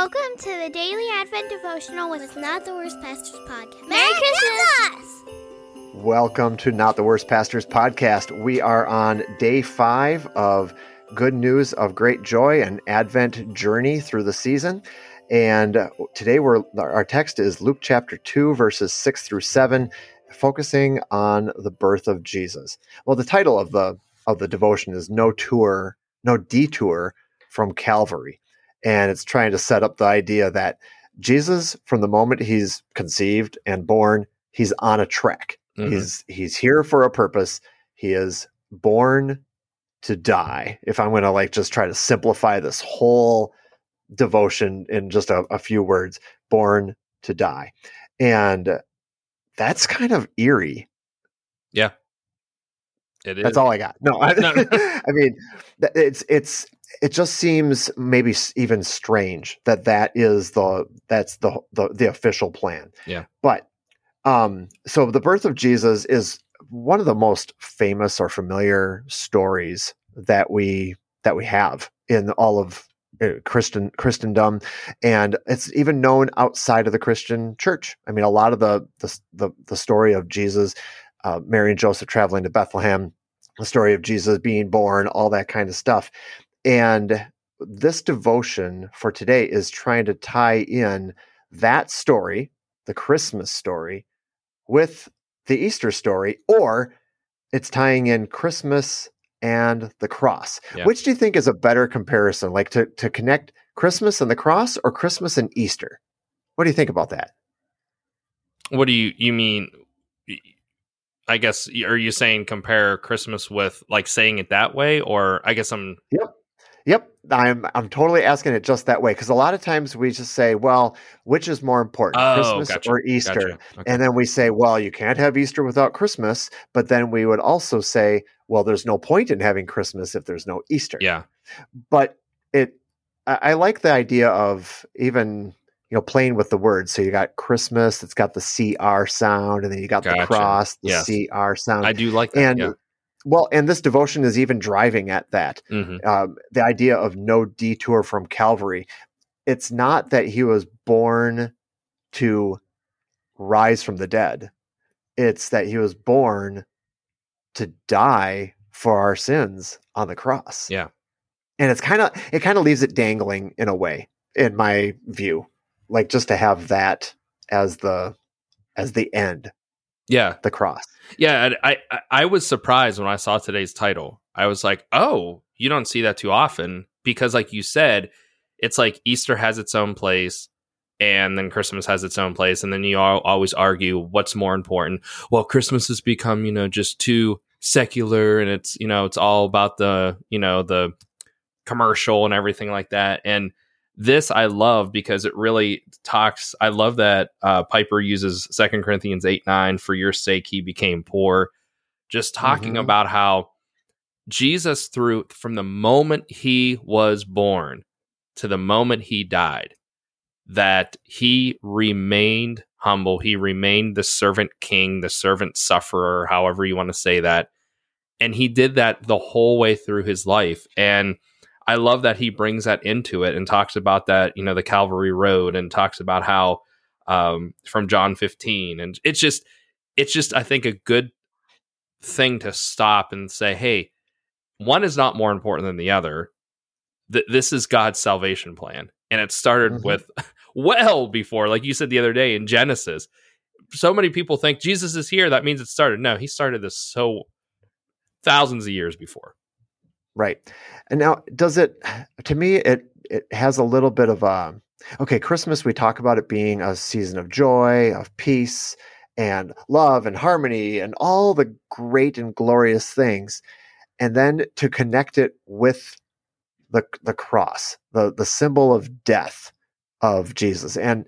Welcome to the Daily Advent Devotional with Not the Worst Pastors Podcast. Merry Christmas! Welcome to Not the Worst Pastors Podcast. We are on day five of Good News of Great Joy and Advent Journey through the season. And today we're our text is Luke chapter 2, verses 6 through 7, focusing on the birth of Jesus. Well, the title of the of the devotion is No Tour, No Detour from Calvary. And it's trying to set up the idea that Jesus, from the moment he's conceived and born, he's on a track. Mm-hmm. He's he's here for a purpose. He is born to die. If I'm going to like just try to simplify this whole devotion in just a, a few words, born to die, and that's kind of eerie. Yeah, it is. That's all I got. No, I, no. I mean, it's it's it just seems maybe even strange that that is the that's the the, the official plan. Yeah. But um, so the birth of Jesus is one of the most famous or familiar stories that we that we have in all of uh, Christian Christendom, and it's even known outside of the Christian church. I mean, a lot of the the the, the story of Jesus, uh, Mary and Joseph traveling to Bethlehem, the story of Jesus being born, all that kind of stuff. And this devotion for today is trying to tie in that story, the Christmas story, with the Easter story, or it's tying in Christmas and the cross. Yeah. Which do you think is a better comparison? Like to, to connect Christmas and the cross or Christmas and Easter? What do you think about that? What do you you mean I guess are you saying compare Christmas with like saying it that way or I guess I'm Yep. Yep, I'm I'm totally asking it just that way because a lot of times we just say, well, which is more important, oh, Christmas gotcha, or Easter? Gotcha, okay. And then we say, well, you can't have Easter without Christmas, but then we would also say, well, there's no point in having Christmas if there's no Easter. Yeah. But it I, I like the idea of even you know playing with the words. So you got Christmas, it's got the CR sound, and then you got gotcha. the cross, the yes. CR sound. I do like that. And yeah well, and this devotion is even driving at that. Mm-hmm. Um, the idea of no detour from Calvary. It's not that he was born to rise from the dead, it's that he was born to die for our sins on the cross. Yeah. And it's kind of, it kind of leaves it dangling in a way, in my view, like just to have that as the, as the end yeah. The cross. Yeah I, I i was surprised when i saw today's title. I was like oh you don't see that too often because like you said it's like easter has its own place and then christmas has its own place and then you all, always argue what's more important. Well christmas has become you know just too secular and it's you know it's all about the you know the commercial and everything like that and this I love because it really talks. I love that uh, Piper uses Second Corinthians eight nine. For your sake, he became poor. Just talking mm-hmm. about how Jesus, through from the moment he was born to the moment he died, that he remained humble. He remained the servant king, the servant sufferer, however you want to say that. And he did that the whole way through his life. And I love that he brings that into it and talks about that, you know, the Calvary Road and talks about how um, from John 15. And it's just, it's just, I think, a good thing to stop and say, hey, one is not more important than the other. Th- this is God's salvation plan. And it started mm-hmm. with well before, like you said the other day in Genesis. So many people think Jesus is here. That means it started. No, he started this so thousands of years before. Right. And now does it to me it it has a little bit of a okay, Christmas we talk about it being a season of joy, of peace and love and harmony and all the great and glorious things. And then to connect it with the the cross, the the symbol of death of Jesus. And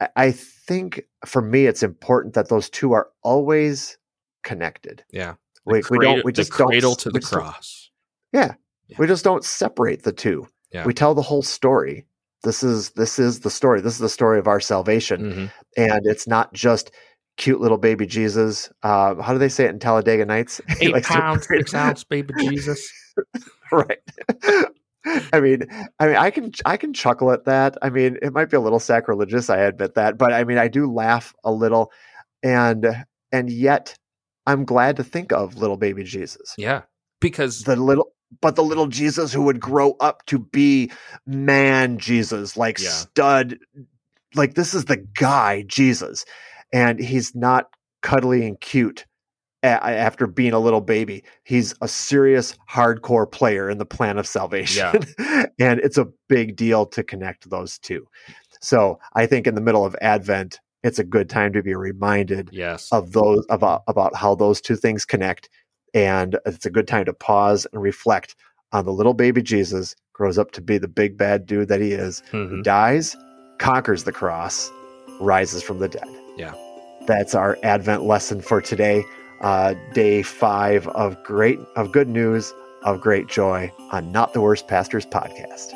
I, I think for me it's important that those two are always connected. Yeah. We, we don't we just cradle don't, to the cross. Yeah. yeah. We just don't separate the two. Yeah. We tell the whole story. This is this is the story. This is the story of our salvation. Mm-hmm. And it's not just cute little baby Jesus. Uh, how do they say it in Talladega Nights? Eight pounds, six ounce baby Jesus. right. I mean, I mean, I can I can chuckle at that. I mean, it might be a little sacrilegious, I admit that, but I mean, I do laugh a little, and and yet I'm glad to think of little baby Jesus. Yeah, because the little, but the little Jesus who would grow up to be man Jesus, like Yeah. stud, like this is the guy Jesus, and he's not cuddly and cute a- after being a little baby. He's a serious hardcore player in the plan of salvation. and it's a big deal to connect those two. So I think in the middle of Advent, it's a good time to be reminded yes, of those about about how those two things connect. And it's a good time to pause and reflect on the little baby Jesus grows up to be the big bad dude that he is, Mhm. who dies, conquers the cross, rises from the dead. Yeah. That's our Advent lesson for today uh, day five of great of good news of great joy on Not the Worst Pastors podcast.